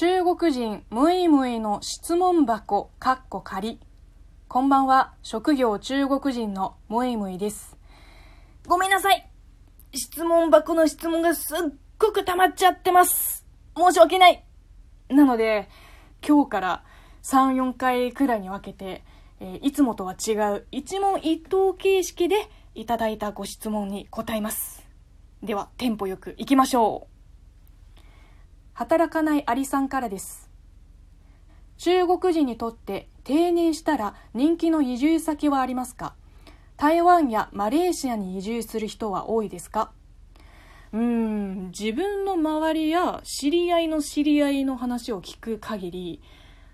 中国人ムイムイの質問箱かっこ仮こんばんは。職業中国人のムイムイです。ごめんなさい。質問箱の質問がすっごく溜まっちゃってます。申し訳ない。なので今日から3、4回くらいに分けて、えーいつもとは違う一問一答形式でいただいたご質問に答えます。ではテンポよくいきましょう。働かないアリさんからです。中国人にとって定年したら人気の移住先はありますか？台湾やマレーシアに移住する人は多いですか？うーん自分の周りや知り合いの知り合いの話を聞く限り、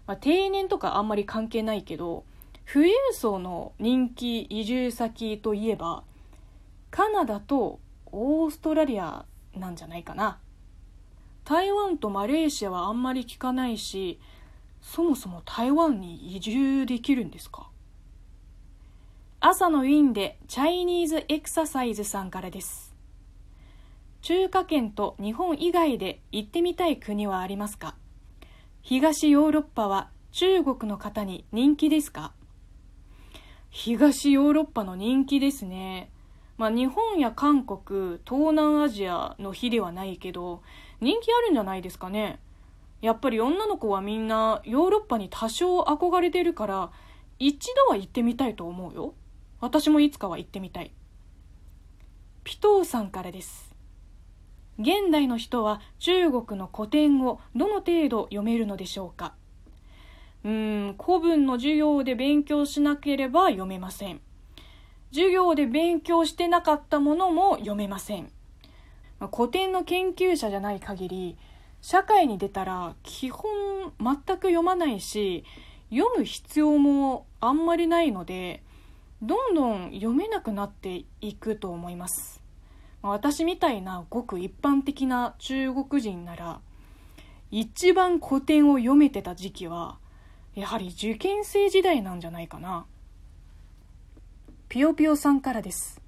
まあ、定年とかあんまり関係ないけど富裕層の人気移住先といえばカナダとオーストラリアなんじゃないかな。台湾とマレーシアはあんまり聞かないしそもそも台湾に移住できるんですか？朝のウィンでチャイニーズエクササイズさんからです。中華圏と日本以外で行ってみたい国はありますか？東ヨーロッパは中国の方に人気ですか？東ヨーロッパの人気ですね。まあ日本や韓国東南アジアの比ではないけど人気あるんじゃないですかね。やっぱり女の子はみんなヨーロッパに多少憧れてるから一度は行ってみたいと思うよ。私もいつかは行ってみたい。ピトーさんからです。現代の人は中国の古典をどの程度読めるのでしょうか。うーん古文の授業で勉強しなければ読めません。授業で勉強してなかったものも読めません。まあ古典の研究者じゃない限り社会に出たら基本全く読まないし読む必要もあんまりないのでどんどん読めなくなっていくと思います。私みたいなごく一般的な中国人なら一番古典を読めてた時期はやはり受験生時代なんじゃないかな。ぴよぴよさんからです。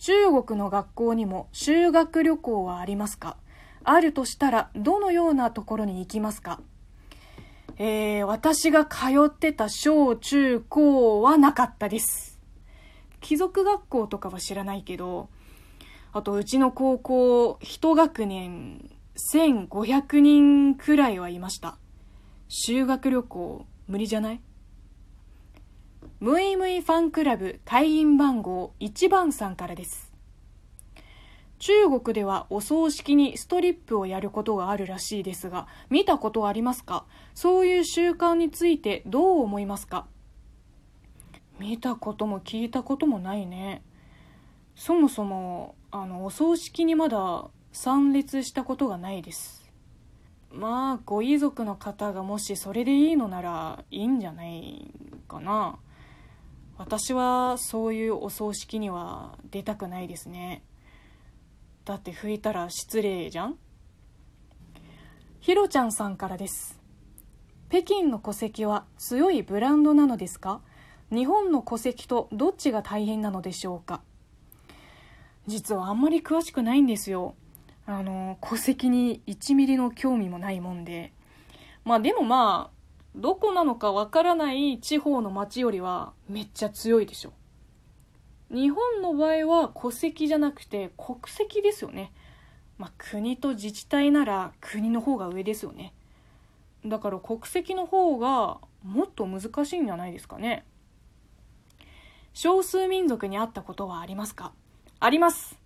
中国の学校にも修学旅行はありますか？あるとしたらどのようなところに行きますか？えー、私が通ってた小中高はなかったです。貴族学校とかは知らないけどあとうちの高校一学年1500人くらいはいました。修学旅行無理じゃない？ムイムイファンクラブ会員番号1番さんからです。中国ではお葬式にストリップをやることがあるらしいですが見たことありますか？そういう習慣についてどう思いますか？見たことも聞いたこともないね。そもそもあのお葬式にまだ参列したことがないです。まあご遺族の方がもしそれでいいのならいいんじゃないかな。私はそういうお葬式には出たくないですね。だって拭いたら失礼じゃん。ひろちゃんさんからです。北京の戸籍は強いブランドなのですか？日本の戸籍とどっちが大変なのでしょうか？実はあんまり詳しくないんですよ。あの戸籍に1ミリの興味もないもんで。まあでもまあどこなのかわからない地方の町よりはめっちゃ強いでしょ。日本の場合は戸籍じゃなくて国籍ですよね。まあ国と自治体なら国の方が上ですよね。だから国籍の方がもっと難しいんじゃないですかね。少数民族に会ったことはありますか？あります。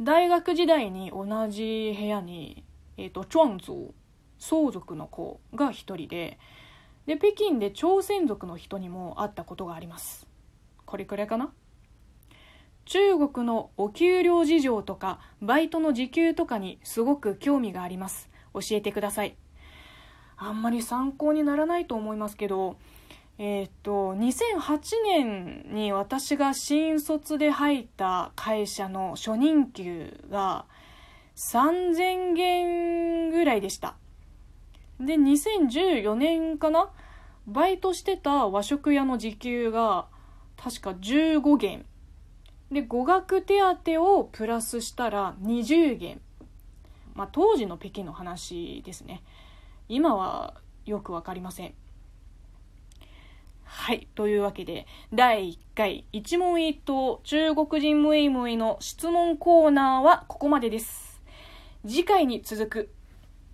大学時代に同じ部屋に、えっ、と、チョン族、相族の子が一人で、で、北京で朝鮮族の人にも会ったことがあります。これくらいかな？中国のお給料事情とか、バイトの時給とかにすごく興味があります。教えてください。あんまり参考にならないと思いますけど、えーっと、2008年に私が新卒で入った会社の初任給が3000元ぐらいでした。で、2014年かな？バイトしてた和食屋の時給が確か15元。で、語学手当をプラスしたら20元。まあ当時の北京の話ですね。今はよくわかりません。はい。というわけで、第1回一問一答中国人ムイムイの質問コーナーはここまでです。次回に続く